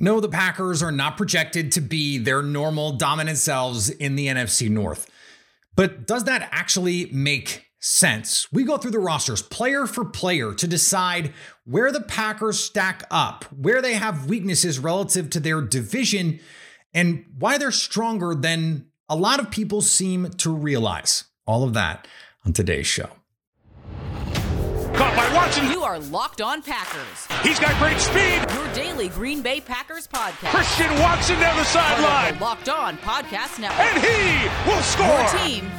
No, the Packers are not projected to be their normal dominant selves in the NFC North. But does that actually make sense? We go through the rosters player for player to decide where the Packers stack up, where they have weaknesses relative to their division, and why they're stronger than a lot of people seem to realize. All of that on today's show. Caught by Watson. You are Locked On Packers. He's got great speed. Your daily Green Bay Packers podcast. Christian Watson down the sideline. Locked On Podcast Network. And he will score. Your team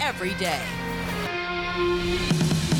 every day.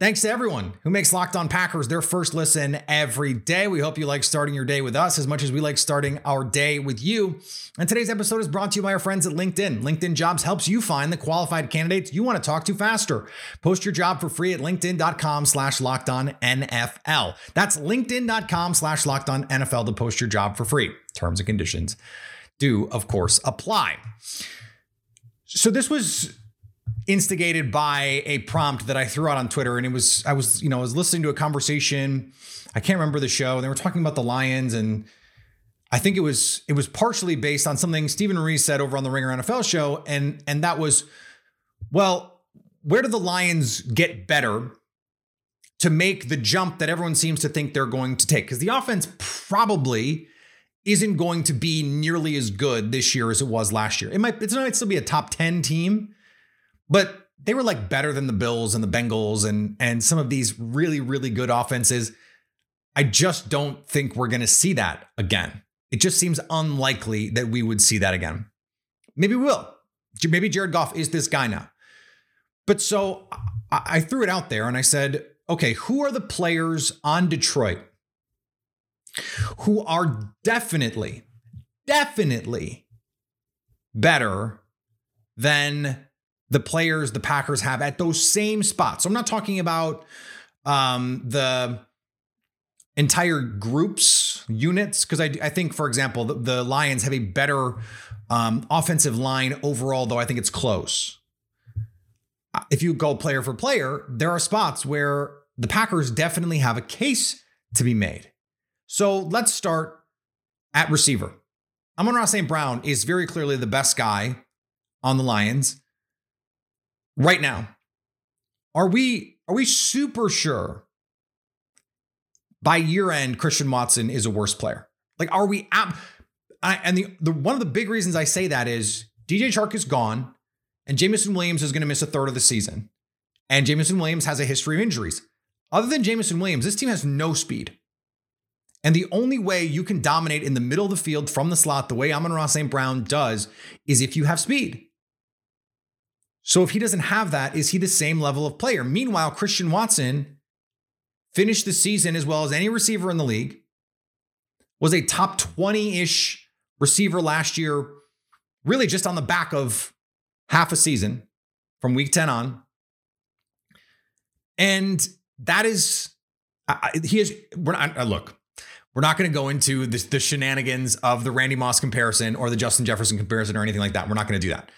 Thanks to everyone who makes Locked On Packers their first listen every day. We hope you like starting your day with us as much as we like starting our day with you. And today's episode is brought to you by our friends at LinkedIn. LinkedIn Jobs helps you find the qualified candidates you want to talk to faster. Post your job for free at linkedin.com slash locked on NFL. That's linkedin.com slash locked on NFL to post your job for free. Terms and conditions do, of course, apply. So this was instigated by a prompt that I threw out on Twitter. And it was, I was, you know, I was listening to a conversation. I can't remember the show. And they were talking about the Lions. And I think it was, it was partially based on something Steven Ruiz said over on the Ringer NFL show. And, and that was, well, where do the Lions get better to make the jump that everyone seems to think they're going to take? Because the offense probably isn't going to be nearly as good this year as it was last year. It might, it might still be a top 10 team, but they were like better than the Bills and the Bengals and and some of these really really good offenses. I just don't think we're going to see that again. It just seems unlikely that we would see that again. Maybe we will. Maybe Jared Goff is this guy now. But so I, threw it out there and I said, okay, who are the players on Detroit who are definitely, definitely better than the players the Packers have at those same spots. So I'm not talking about um, the entire groups, units, because I, I think, for example, the, the Lions have a better um, offensive line overall, though I think it's close. If you go player for player, there are spots where the Packers definitely have a case to be made. So let's start at receiver. Amon-Ra St. Brown is very clearly the best guy on the Lions right now. Are we are we super sure by year end Christian Watson is a worse player? Like, are we at, I, and the, the one of the big reasons I say that is DJ Chark is gone, and Jameson Williams is going to miss a third of the season, and Jameson Williams has a history of injuries. Other than Jameson Williams, this team has no speed. And the only way you can dominate in the middle of the field from the slot, the way Amon-Ra St. Brown does, is if you have speed. So if he doesn't have that, is he the same level of player? Meanwhile, Christian Watson finished the season as well as any receiver in the league, was a top 20 ish receiver last year, really just on the back of half a season from week 10 on. And that is, uh, he is, we're not, uh, look, we're not going to go into the, the shenanigans of the Randy Moss comparison or the Justin Jefferson comparison or anything like that. We're not going to do that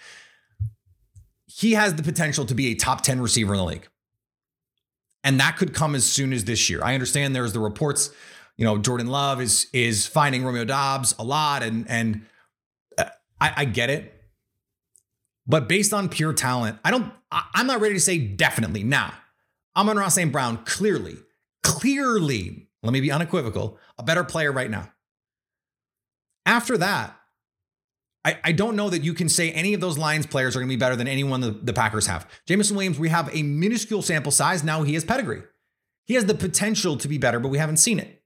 he has the potential to be a top 10 receiver in the league. And that could come as soon as this year. I understand there's the reports, you know, Jordan Love is is finding Romeo Doubs a lot and and uh, I, I get it. But based on pure talent, I don't I'm not ready to say definitely now. Amon-Ra St. Brown clearly, clearly, let me be unequivocal, a better player right now. After that, I, I don't know that you can say any of those Lions players are going to be better than anyone the, the Packers have. Jameson Williams, we have a minuscule sample size. Now he has pedigree. He has the potential to be better, but we haven't seen it.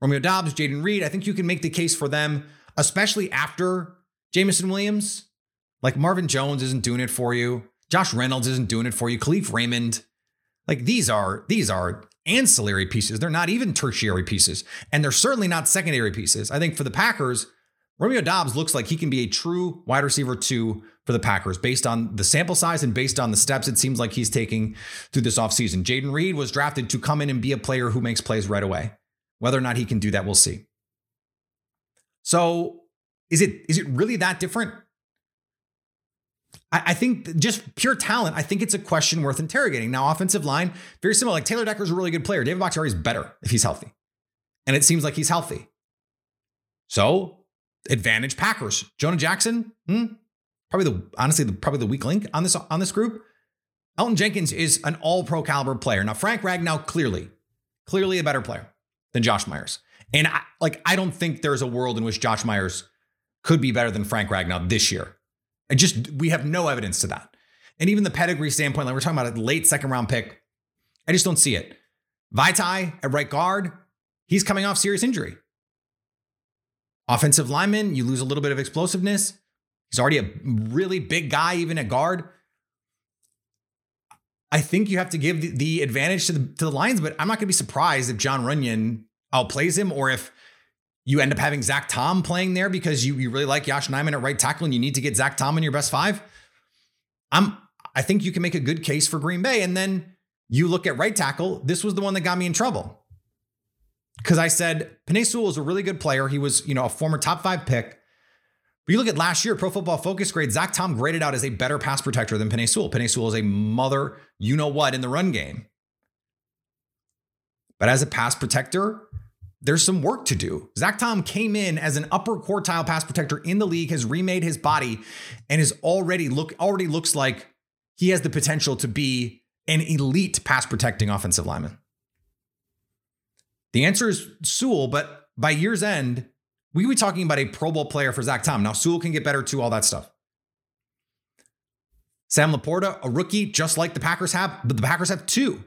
Romeo Doubs, Jayden Reed, I think you can make the case for them, especially after Jameson Williams. Like Marvin Jones isn't doing it for you. Josh Reynolds isn't doing it for you. Kalif Raymond. Like these are these are ancillary pieces. They're not even tertiary pieces. And they're certainly not secondary pieces. I think for the Packers, Romeo Doubs looks like he can be a true wide receiver two for the Packers based on the sample size and based on the steps it seems like he's taking through this offseason. Jayden Reed was drafted to come in and be a player who makes plays right away. Whether or not he can do that, we'll see. So is it is it really that different? I, I think just pure talent, I think it's a question worth interrogating. Now, offensive line, very similar. Like Taylor Decker's a really good player. David Bakhtiari is better if he's healthy. And it seems like he's healthy. So advantage Packers. Jonah Jackson, hmm, probably the honestly the, probably the weak link on this on this group. Elgton Jenkins is an all pro caliber player. Now Frank Ragnow clearly, clearly a better player than Josh Myers. And I, like I don't think there's a world in which Josh Myers could be better than Frank Ragnow this year. I just we have no evidence to that. And even the pedigree standpoint, like we're talking about a late second round pick, I just don't see it. Vaitai at right guard, he's coming off serious injury. Offensive lineman, you lose a little bit of explosiveness. He's already a really big guy, even at guard. I think you have to give the, the advantage to the, to the Lions, but I'm not going to be surprised if John Runyan outplays him or if you end up having Zach Tom playing there because you, you really like Yosh Nijman at right tackle and you need to get Zach Tom in your best five. I'm I think you can make a good case for Green Bay. And then you look at right tackle. This was the one that got me in trouble because I said Penei Sewell is a really good player. He was, you know, a former top five pick. But you look at last year, Pro Football Focus grade, Zach Tom graded out as a better pass protector than Penei Sewell. Penei Sewell is a mother, you know what, in the run game. But as a pass protector, there's some work to do. Zach Tom came in as an upper quartile pass protector in the league, has remade his body, and is already look already looks like he has the potential to be an elite pass protecting offensive lineman. The answer is Sewell, but by year's end, we could be talking about a Pro Bowl player for Zach Tom. Now, Sewell can get better too, all that stuff. Sam Laporta, a rookie, just like the Packers have, but the Packers have two.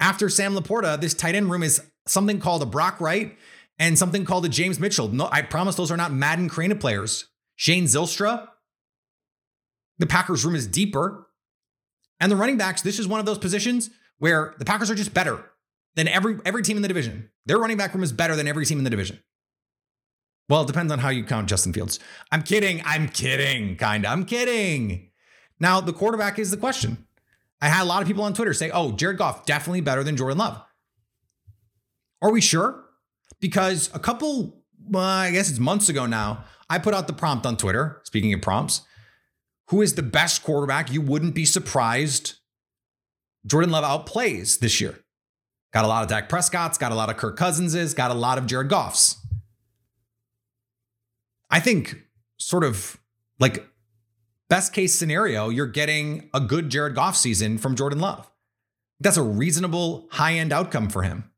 After Sam Laporta, this tight end room is something called a Brock Wright and something called a James Mitchell. No, I promise those are not Madden creative players. Shane Zylstra, the Packers room is deeper. And the running backs, this is one of those positions where the Packers are just better than every every team in the division. Their running back room is better than every team in the division. Well, it depends on how you count Justin Fields. I'm kidding. I'm kidding. Kinda. I'm kidding. Now, the quarterback is the question. I had a lot of people on Twitter say, oh, Jared Goff, definitely better than Jordan Love. Are we sure? Because a couple, well, I guess it's months ago now, I put out the prompt on Twitter, speaking of prompts, who is the best quarterback you wouldn't be surprised Jordan Love outplays this year? Got a lot of Dak Prescott's, got a lot of Kirk Cousins's, got a lot of Jared Goff's. I think sort of like best case scenario, you're getting a good Jared Goff season from Jordan Love. That's a reasonable high end outcome for him.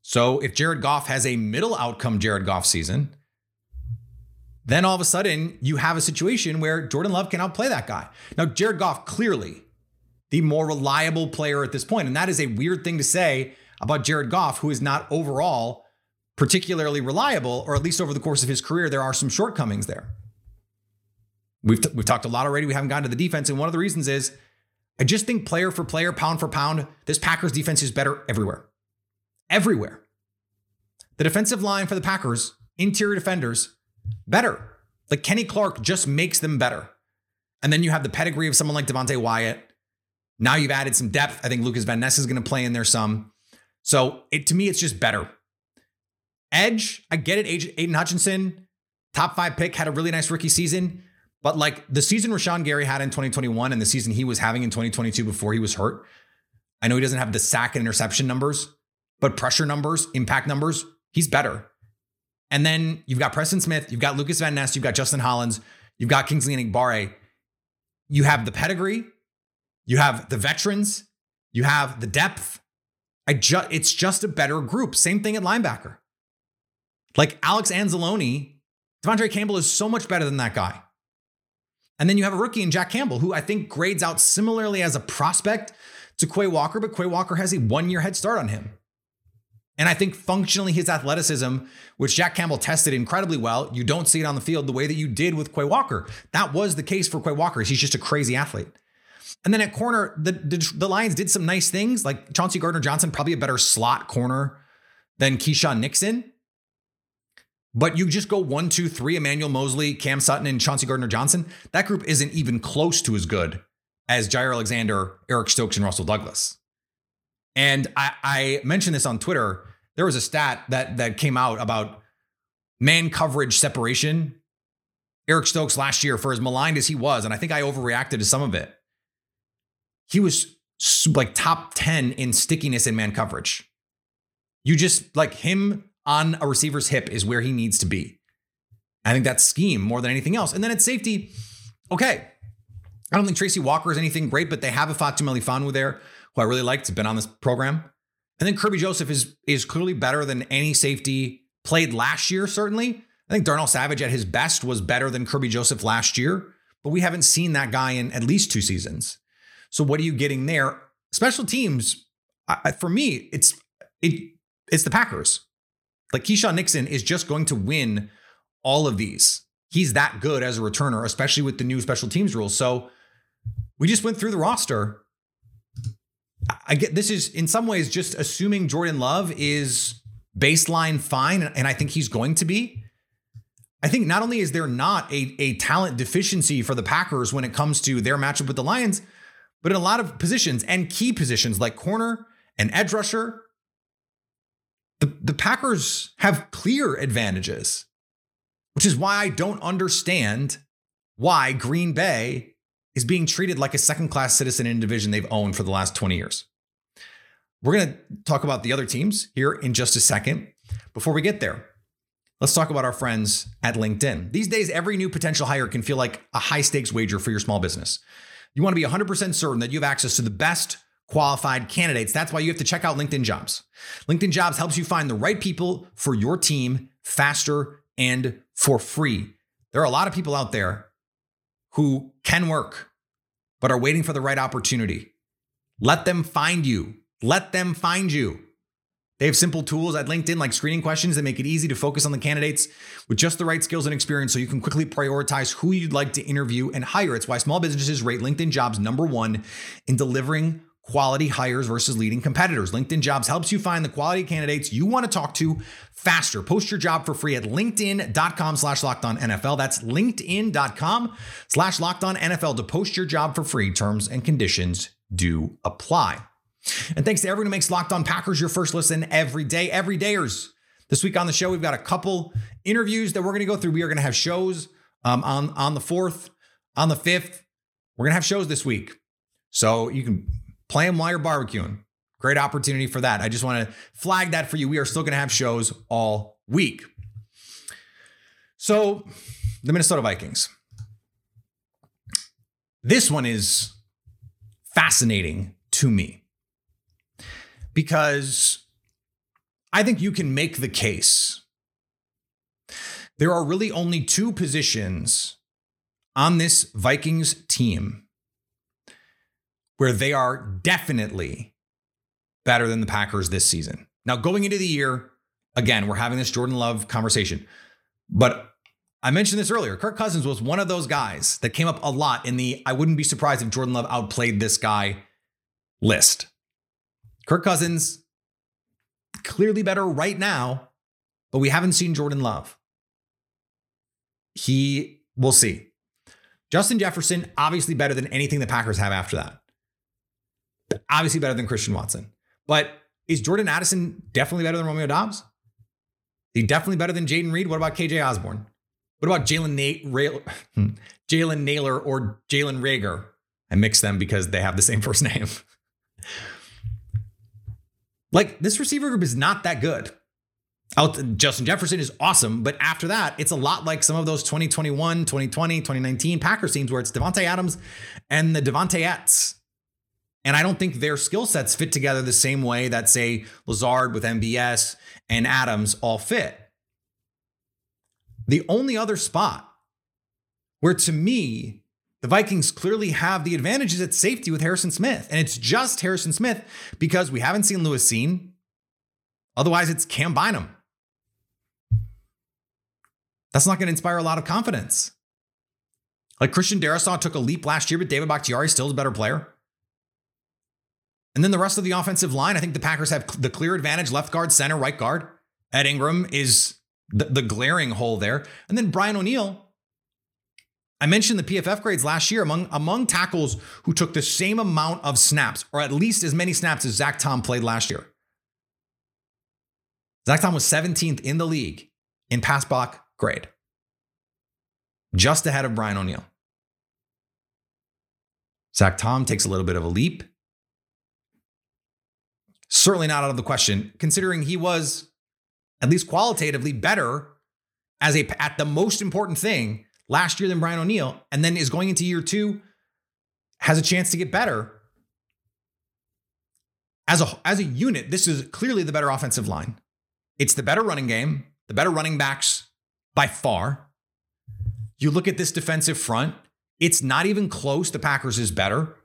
So if Jared Goff has a middle outcome Jared Goff season, then all of a sudden you have a situation where Jordan Love can outplay that guy. Now, Jared Goff clearly the more reliable player at this point. And that is a weird thing to say about Jared Goff, who is not overall particularly reliable, or at least over the course of his career, there are some shortcomings there. We've, t- we've talked a lot already. We haven't gotten to the defense. And one of the reasons is I just think player for player, pound for pound, this Packers defense is better everywhere. Everywhere. The defensive line for the Packers, interior defenders, better. Like Kenny Clark just makes them better. And then you have the pedigree of someone like Devonte Wyatt now you've added some depth. I think Lucas Van Ness is going to play in there some. So it to me, it's just better. Edge, I get it. Aidan Hutchinson, top five pick, had a really nice rookie season. But like the season Rashan Gary had in 2021 and the season he was having in 2022 before he was hurt, I know he doesn't have the sack and interception numbers, but pressure numbers, impact numbers, he's better. And then you've got Preston Smith, you've got Lucas Van Ness, you've got Justin Hollins, you've got Kingsley Enagbare. You have the pedigree, you have the veterans, you have the depth. I just it's just a better group. Same thing at linebacker. Like Alex Anzalone, De'Vondre Campbell is so much better than that guy. And then you have a rookie in Jack Campbell, who I think grades out similarly as a prospect to Quay Walker, but Quay Walker has a one year head start on him. And I think functionally his athleticism, which Jack Campbell tested incredibly well, you don't see it on the field the way that you did with Quay Walker. That was the case for Quay Walker. He's just a crazy athlete. And then at corner, the, the, the Lions did some nice things, like Chauncey Gardner Johnson, probably a better slot corner than Keisean Nixon. But you just go one, two, three, Emmanuel Moseley, Cam Sutton, and Chauncey Gardner Johnson. That group isn't even close to as good as Jaire Alexander, Eric Stokes, and Rasul Douglas. And I, I mentioned this on Twitter. There was a stat that that came out about man coverage separation. Eric Stokes last year, for as maligned as he was, and I think I overreacted to some of it, he was like top 10 in stickiness in man coverage. You just like him on a receiver's hip is where he needs to be. I think that's scheme more than anything else. And then at safety, okay. I don't think Tracy Walker is anything great, but they have a Ifeatu Melifonwu there, who I really liked, has been on this program. And then Kerby Joseph is is clearly better than any safety played last year, certainly. I think Darnell Savage at his best was better than Kerby Joseph last year, but we haven't seen that guy in at least two seasons. So what are you getting there? Special teams, I, for me, it's it it's the Packers. Like Keisean Nixon is just going to win all of these. He's that good as a returner, especially with the new special teams rules. So we just went through the roster. I get this is in some ways just assuming Jordan Love is baseline fine, and I think he's going to be. I think not only is there not a, a talent deficiency for the Packers when it comes to their matchup with the Lions, but in a lot of positions and key positions like corner and edge rusher, the, the Packers have clear advantages, which is why I don't understand why Green Bay is being treated like a second class citizen in a division they've owned for the last 20 years. We're going to talk about the other teams here in just a second. Before we get there, let's talk about our friends at LinkedIn. These days, every new potential hire can feel like a high stakes wager for your small business. You want to be 100% certain that you have access to the best qualified candidates. That's why you have to check out LinkedIn Jobs. LinkedIn Jobs helps you find the right people for your team faster and for free. There are a lot of people out there who can work, but are waiting for the right opportunity. Let them find you. Let them find you. They have simple tools at LinkedIn like screening questions that make it easy to focus on the candidates with just the right skills and experience so you can quickly prioritize who you'd like to interview and hire. It's why small businesses rate LinkedIn jobs number one in delivering quality hires versus leading competitors. LinkedIn Jobs helps you find the quality candidates you want to talk to faster. Post your job for free at linkedin.com slash locked on NFL. That's linkedin.com slash locked on NFL to post your job for free. Terms and conditions do apply. And thanks to everyone who makes Locked On Packers your first listen every day. Every dayers. This week on the show, we've got a couple interviews that we're going to go through. We are going to have shows um, on, on the 4th, on the 5th. We're going to have shows this week. So you can play them while you're barbecuing. Great opportunity for that. I just want to flag that for you. We are still going to have shows all week. So, the Minnesota Vikings. This one is fascinating to me because I think you can make the case. There are really only two positions on this Vikings team where they are definitely better than the Packers this season. Now, going into the year, again, we're having this Jordan Love conversation, but I mentioned this earlier. Kirk Cousins was one of those guys that came up a lot in the I wouldn't be surprised if Jordan Love outplayed this guy list. Kirk Cousins, clearly better right now, but we haven't seen Jordan Love. He, we'll see. Justin Jefferson, obviously better than anything the Packers have after that. Obviously better than Christian Watson. But is Jordan Addison definitely better than Romeo Doubs? Is he definitely better than Jayden Reed? What about KJ Osborn? What about Jalen Na- Ra- hmm, Jalen Nailor or Jalen Reagor? I mix them because they have the same first name. Like this receiver group is not that good. Justin Jefferson is awesome, but after that, it's a lot like some of those 2021, 2020, 2019 Packers teams where it's Davante Adams and the Davanteettes. And I don't think their skill sets fit together the same way that, say, Lazard with MVS and Adams all fit. The only other spot where to me the Vikings clearly have the advantages at safety with Harrison Smith. And it's just Harrison Smith because we haven't seen Lewis Cine. Otherwise, it's Cam Bynum. That's not going to inspire a lot of confidence. Like Christian Darrisaw took a leap last year, but David Bakhtiari is still is a better player. And then the rest of the offensive line, I think the Packers have the clear advantage left guard, center, right guard. Ed Ingram is the, the glaring hole there. And then Brian O'Neill. I mentioned the PFF grades last year among among tackles who took the same amount of snaps, or at least as many snaps as Zach Tom played last year. Zach Tom was 17th in the league in pass block grade, just ahead of Brian O'Neill. Zach Tom takes a little bit of a leap. Certainly not out of the question, considering he was at least qualitatively better as a at the most important thing last year than Brian O'Neill, and then is going into year two, has a chance to get better. As a as a unit, this is clearly the better offensive line. It's the better running game, the better running backs by far. You look at this defensive front, it's not even close. The Packers is better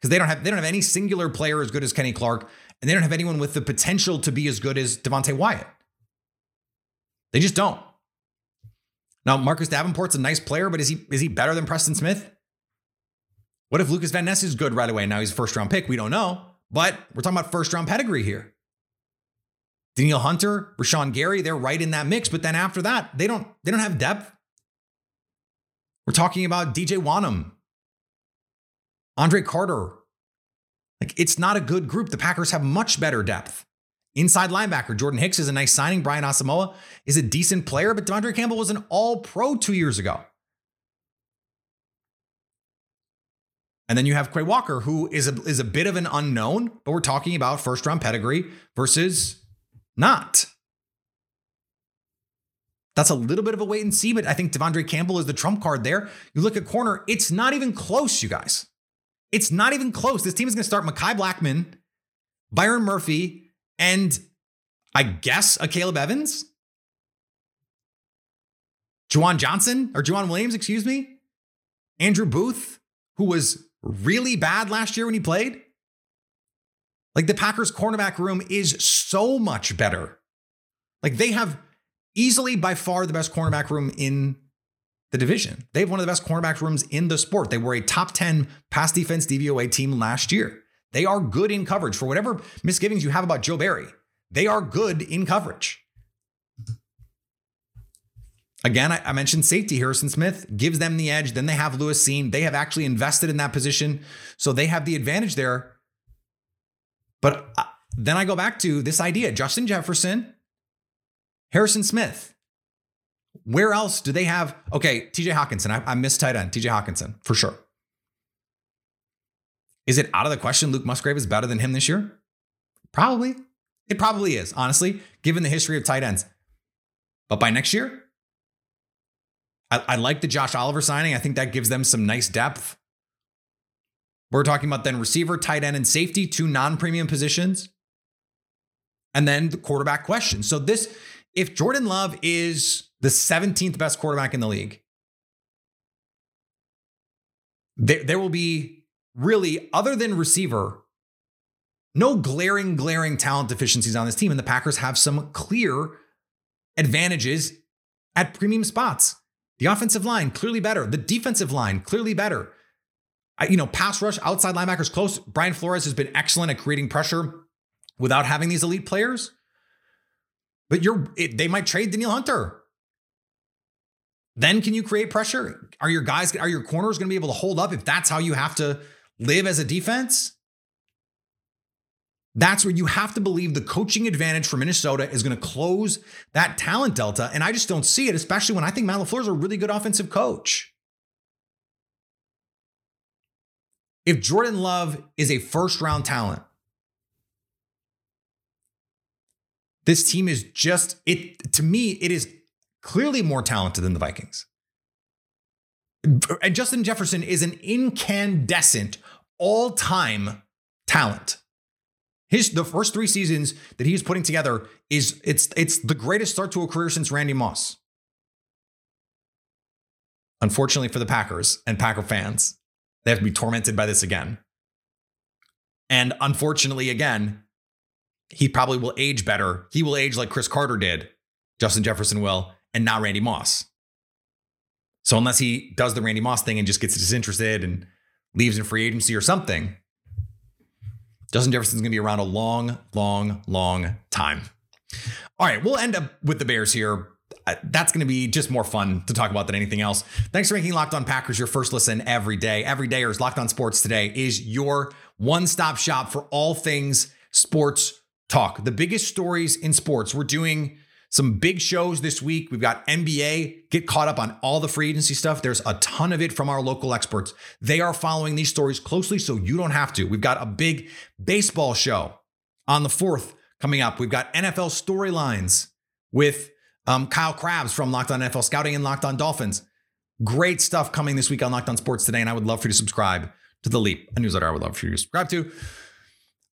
because they don't have they don't have any singular player as good as Kenny Clark, and they don't have anyone with the potential to be as good as Devonte Wyatt. They just don't. Now, Marcus Davenport's a nice player, but is he is he better than Preston Smith? What if Lucas Van Ness is good right away? Now he's a first round pick. We don't know, but we're talking about first round pedigree here. Danielle Hunter, Rashan Gary, they're right in that mix. But then after that, they don't they don't have depth. We're talking about DJ Wonnum, Andre Carter. Like it's not a good group. The Packers have much better depth. Inside linebacker, Jordan Hicks is a nice signing. Brian Asamoah is a decent player, but De'Vondre Campbell was an all pro two years ago. And then you have Quay Walker, who is a, is a bit of an unknown, but we're talking about first round pedigree versus not. That's a little bit of a wait and see, but I think De'Vondre Campbell is the trump card there. You look at corner, it's not even close, you guys. It's not even close. This team is going to start Mekhi Blackmon, Byron Murphy, and I guess Akayleb Evans, Juwan Johnson, or Juwan Williams, excuse me, Andrew Booth, who was really bad last year when he played. Like the Packers cornerback room is so much better. Like they have easily by far the best cornerback room in the division. They have one of the best cornerback rooms in the sport. They were a top 10 pass defense DVOA team last year. They are good in coverage. For whatever misgivings you have about Joe Barry, they are good in coverage. Again, I, mentioned safety. Harrison Smith gives them the edge. Then they have Lewis Cine. They have actually invested in that position. So they have the advantage there. But uh, then I go back to this idea Justin Jefferson Harrison Smith. Where else do they have? Okay, TJ Hockenson. I, I missed tight end. TJ Hockenson for sure. Is it out of the question Luke Musgrave is better than him this year? Probably. It probably is, honestly, given the history of tight ends. But by next year, I, I like the Josh Oliver signing. I think that gives them some nice depth. We're talking about then receiver, tight end, and safety, two non premium positions. And then the quarterback question. So this if Jordan Love is the 17th best quarterback in the league, there, there will be really, other than receiver, no glaring, glaring talent deficiencies on this team. And the Packers have some clear advantages at premium spots. The offensive line, clearly better. The defensive line, clearly better. I, you know, pass rush, outside linebackers close. Brian Flores has been excellent at creating pressure without having these elite players. But you're it, they might trade Danielle Hunter. Then can you create pressure? Are your guys are your corners going to be able to hold up if that's how you have to live as a defense? That's where you have to believe the coaching advantage for Minnesota is going to close that talent delta. And I just don't see it, especially when I think Matt LaFleur is a really good offensive coach. If Jordan Love is a first round talent, This team is just it to me it is clearly more talented than the Vikings. And Justin Jefferson is an incandescent all-time talent. His the first 3 seasons that he's putting together is it's it's the greatest start to a career since Randy Moss. Unfortunately for the Packers and Packer fans, they have to be tormented by this again. And unfortunately, again, he probably will age better. He will age like Cris Carter did, Justin Jefferson will, and not Randy Moss. So unless he does the Randy Moss thing and just gets disinterested and leaves in free agency or something, Justin Jefferson's going to be around a long, long, long time. All right, we'll end up with the Bears here. uh, that's going to be just more fun to talk about than anything else. Thanks for making Locked On Packers your first listen every day. Every day, or Locked On Sports today is your one stop shop for all things sports talk. The biggest stories in sports. We're doing some big shows this week. We've got NBA. Get caught up on all the free agency stuff. There's a ton of it from our local experts. They are following these stories closely, so you don't have to. We've got a big baseball show on the 4th coming up. We've got NFL storylines with um, Kyle Crabbs from Locked On NFL Scouting and Locked On Dolphins. Great stuff coming this week on Locked On Sports today, and I would love for you to subscribe to The Leap, a newsletter I would love for you to subscribe to.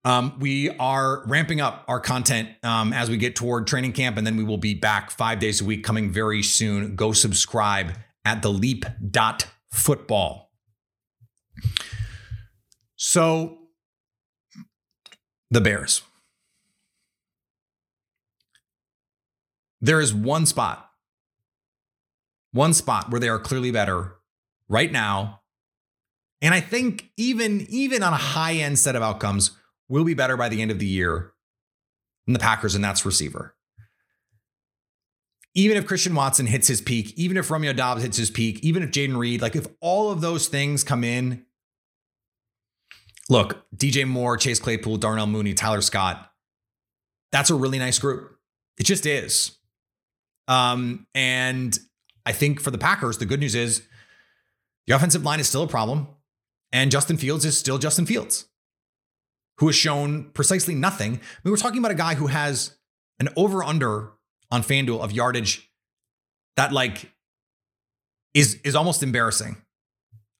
Um, we are ramping up our content um, as we get toward training camp, and then we will be back five days a week coming very soon. Go subscribe at the leap dot football. So, the Bears. There is one spot, one spot where they are clearly better right now. And I think even, even on a high end set of outcomes, will be better by the end of the year than the Packers, and that's receiver. Even if Christian Watson hits his peak, even if Romeo Doubs hits his peak, even if Jayden Reed, like if all of those things come in, look, DJ Moore, Chase Claypool, Darnell Mooney, Tyler Scott, that's a really nice group. It just is. Um, and I think for the Packers, the good news is the offensive line is still a problem, and Justin Fields is still Justin Fields who has shown precisely nothing. We were talking about a guy who has an over under on FanDuel of yardage that like is is almost embarrassing.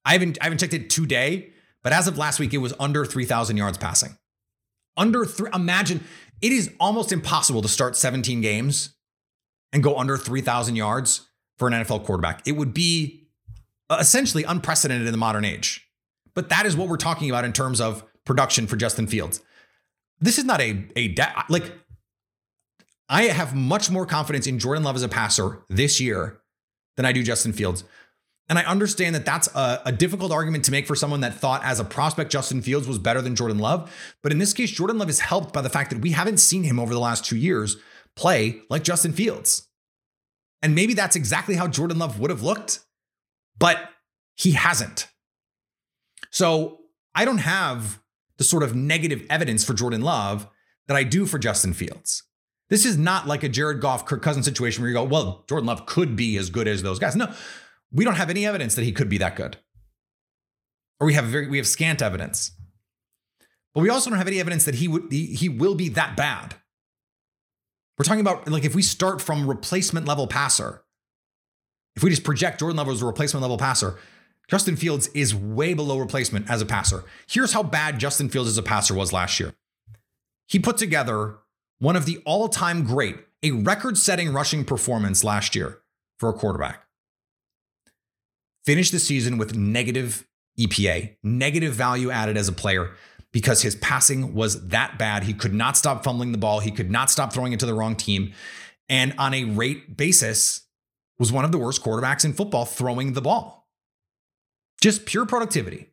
I haven't I haven't checked it today, but as of last week, it was under 3,000 yards passing. Under three, imagine it is almost impossible to start 17 games and go under 3,000 yards for an NFL quarterback. It would be uh, essentially unprecedented in the modern age. But that is what we're talking about in terms of production for Justin Fields. This is not a a like I have much more confidence in Jordan Love as a passer this year than I do Justin Fields. And I understand that that's a, a, difficult argument to make for someone that thought as a prospect Justin Fields was better than Jordan Love. But in this case, Jordan Love is helped by the fact that we haven't seen him over the last two years play like Justin Fields. And maybe that's exactly how Jordan Love would have looked, but he hasn't. So I don't have the sort of negative evidence for Jordan Love that I do for Justin Fields. This is not like a Jared Goff, Kirk Cousins situation where you go, well, Jordan Love could be as good as those guys. No, we don't have any evidence that he could be that good. Or we have very we have scant evidence. But we also don't have any evidence that he would he, he will be that bad. We're talking about like if we start from replacement level passer, if we just project Jordan Love as a replacement level passer, Justin Fields is way below replacement as a passer. Here's how bad Justin Fields as a passer was last year. He put together one of the all time great, a record setting rushing performance last year for a quarterback. Finished the season with negative EPA, negative value added as a player because his passing was that bad. He could not stop fumbling the ball, he could not stop throwing it to the wrong team. And on a rate basis, was one of the worst quarterbacks in football throwing the ball. Just pure productivity.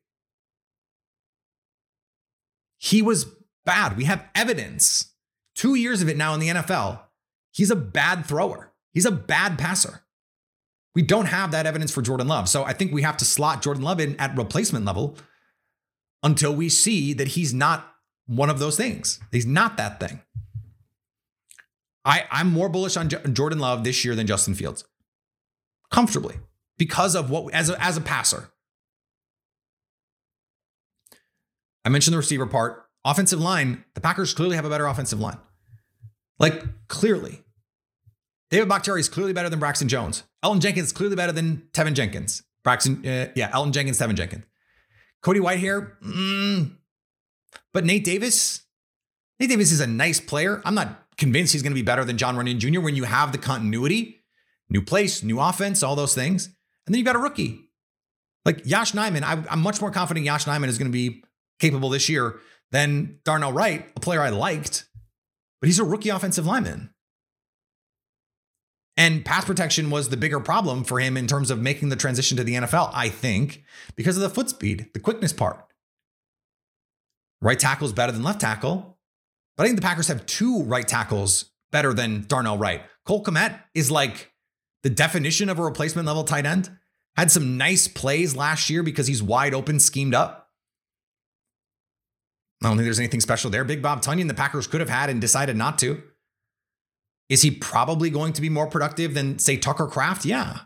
He was bad. We have evidence. Two years of it now in the NFL. He's a bad thrower. He's a bad passer. We don't have that evidence for Jordan Love. So I think we have to slot Jordan Love in at replacement level until we see that he's not one of those things. He's not that thing. I, I'm more bullish on J- Jordan Love this year than Justin Fields. Comfortably. Because of what as a, as a passer. I mentioned the receiver part. Offensive line, the Packers clearly have a better offensive line. Like, clearly. David Bakhtiari is clearly better than Braxton Jones. Elgton Jenkins is clearly better than Teven Jenkins. Braxton, uh, yeah, Elgton Jenkins, Teven Jenkins. Cody Whitehair, mm, but Nate Davis, Nate Davis is a nice player. I'm not convinced he's going to be better than John Runyan Jr. when you have the continuity, new place, new offense, all those things. And then you've got a rookie. Like Yosh Nijman, I, am much more confident Yosh Nijman is going to be capable this year than Darnell Wright, a player I liked, but he's a rookie offensive lineman. And pass protection was the bigger problem for him in terms of making the transition to the NFL, I think, because of the foot speed, the quickness part. Right tackle is better than left tackle, but I think the Packers have two right tackles better than Darnell Wright. Cole Kmet is like the definition of a replacement level tight end. Had some nice plays last year because he's wide open, schemed up. I don't think there's anything special there. Big Bob Tonyan, the Packers could have had and decided not to. Is he probably going to be more productive than, say, Tucker Kraft? Yeah.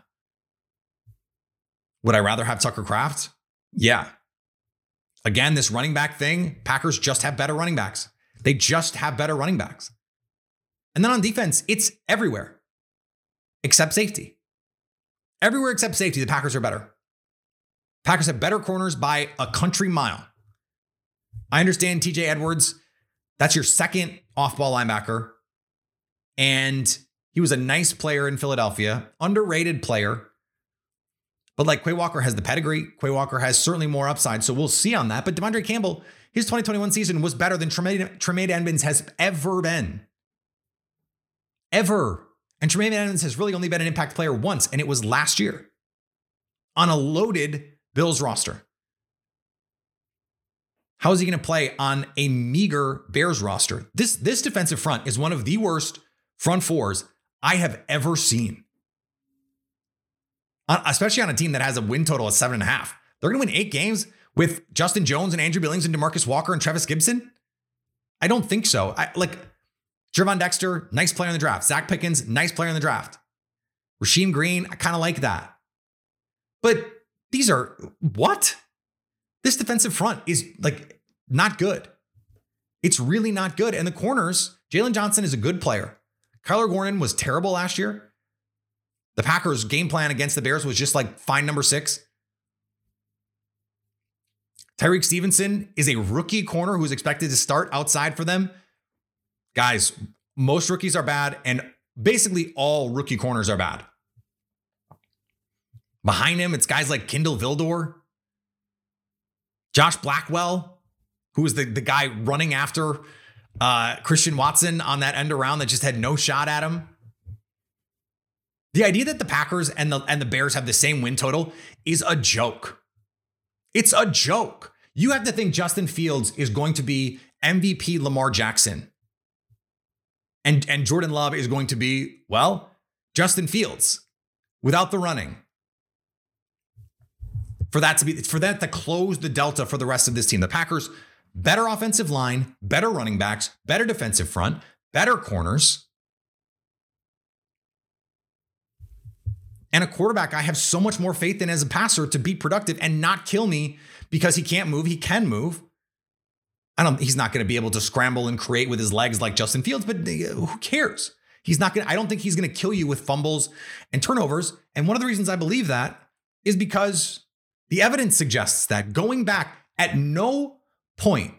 Would I rather have Tucker Kraft? Yeah. Again, this running back thing, Packers just have better running backs. They just have better running backs. And then on defense, it's everywhere except safety. Everywhere except safety, the Packers are better. Packers have better corners by a country mile. I understand TJ Edwards, that's your second off ball linebacker. And he was a nice player in Philadelphia, underrated player. But like Quay Walker has the pedigree. Quay Walker has certainly more upside. So we'll see on that. But De'Vondre Campbell, his 2021 season was better than Tremaine, Tremaine Edmunds has ever been. Ever. And Tremaine Edmunds has really only been an impact player once, and it was last year on a loaded Bills roster. How is he going to play on a meager Bears roster? This, this defensive front is one of the worst front fours I have ever seen. Uh, especially on a team that has a win total of seven and a half. They're going to win eight games with Justin Jones and Andrew Billings and Demarcus Walker and Trevis Gipson. I don't think so. I, like Gervon Dexter, nice player in the draft. Zacch Pickens, nice player in the draft. Rasheem Green, I kind of like that. But these are what? This defensive front is like not good. It's really not good. And the corners, Jaylon Johnson is a good player. Kyler Gordon was terrible last year. The Packers' game plan against the Bears was just like find number six. Tyrique Stevenson is a rookie corner who's expected to start outside for them. Guys, most rookies are bad, and basically all rookie corners are bad. Behind him, it's guys like Kindle Vildor, Josh Blackwell, who was the, the guy running after uh, Christian Watson on that end around that just had no shot at him. The idea that the Packers and the and the Bears have the same win total is a joke. It's a joke. You have to think Justin Fields is going to be MVP Lamar Jackson. And and Jordan Love is going to be, well, Justin Fields without the running. For that to be for that to close the delta for the rest of this team. The Packers better offensive line, better running backs, better defensive front, better corners. and a quarterback I have so much more faith in as a passer to be productive and not kill me because he can't move. He can move. I don't. He's not going to be able to scramble and create with his legs like Justin Fields, but uh, who cares? He's not going. to I don't think he's going to kill you with fumbles and turnovers. And one of the reasons I believe that is because the evidence suggests that going back at no point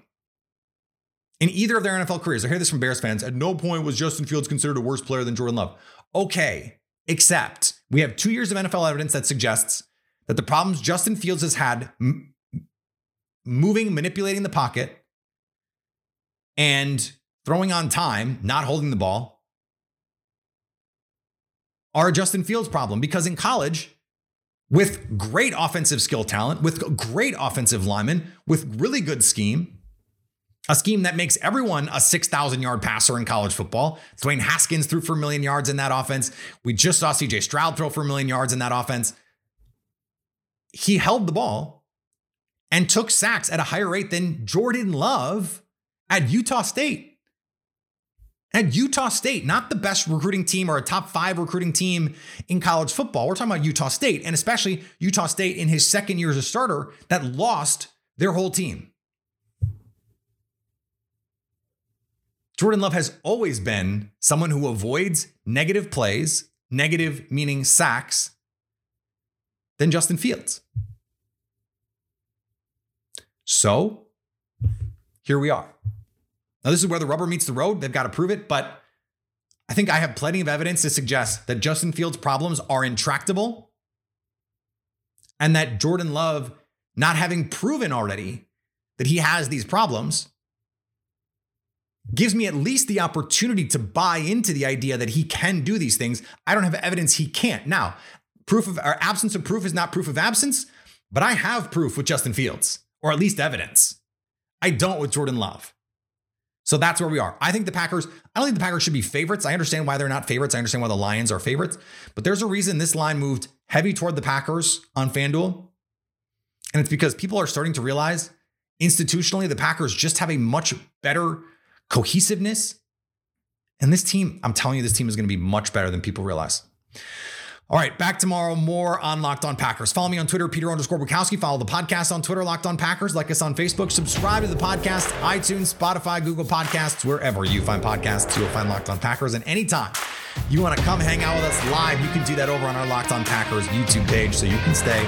in either of their NFL careers, I hear this from Bears fans. At no point was Justin Fields considered a worse player than Jordan Love. Okay, except we have two years of NFL evidence that suggests that the problems Justin Fields has had m- moving, manipulating the pocket, and throwing on time, not holding the ball, are a Justin Fields problem because in college, with great offensive skill talent, with great offensive linemen, with really good scheme, a scheme that makes everyone a 6,000 yard passer in college football. Dwayne Haskins threw for a million yards in that offense. We just saw CJ Stroud throw for a million yards in that offense. He held the ball and took sacks at a higher rate than Jordan Love at Utah State. At Utah State, not the best recruiting team or a top five recruiting team in college football. We're talking about Utah State, and especially Utah State in his second year as a starter that lost their whole team. Jordan Love has always been someone who avoids negative plays, negative meaning sacks, than Justin Fields. So here we are. Now, this is where the rubber meets the road. They've got to prove it, but I think I have plenty of evidence to suggest that Justin Fields' problems are intractable and that Jordan Love, not having proven already that he has these problems, gives me at least the opportunity to buy into the idea that he can do these things. I don't have evidence he can't. Now, proof of or absence of proof is not proof of absence, but I have proof with Justin Fields, or at least evidence. I don't with Jordan Love. So that's where we are. I think the Packers, I don't think the Packers should be favorites. I understand why they're not favorites. I understand why the Lions are favorites, but there's a reason this line moved heavy toward the Packers on FanDuel. And it's because people are starting to realize institutionally the Packers just have a much better cohesiveness. And this team, I'm telling you, this team is going to be much better than people realize. All right, back tomorrow. More on Locked On Packers. Follow me on Twitter, Peter underscore Bukowski. Follow the podcast on Twitter, Locked On Packers. Like us on Facebook. Subscribe to the podcast, iTunes, Spotify, Google Podcasts, wherever you find podcasts. You'll find Locked On Packers. And anytime you want to come hang out with us live, you can do that over on our Locked On Packers YouTube page so you can stay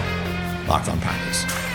Locked On Packers.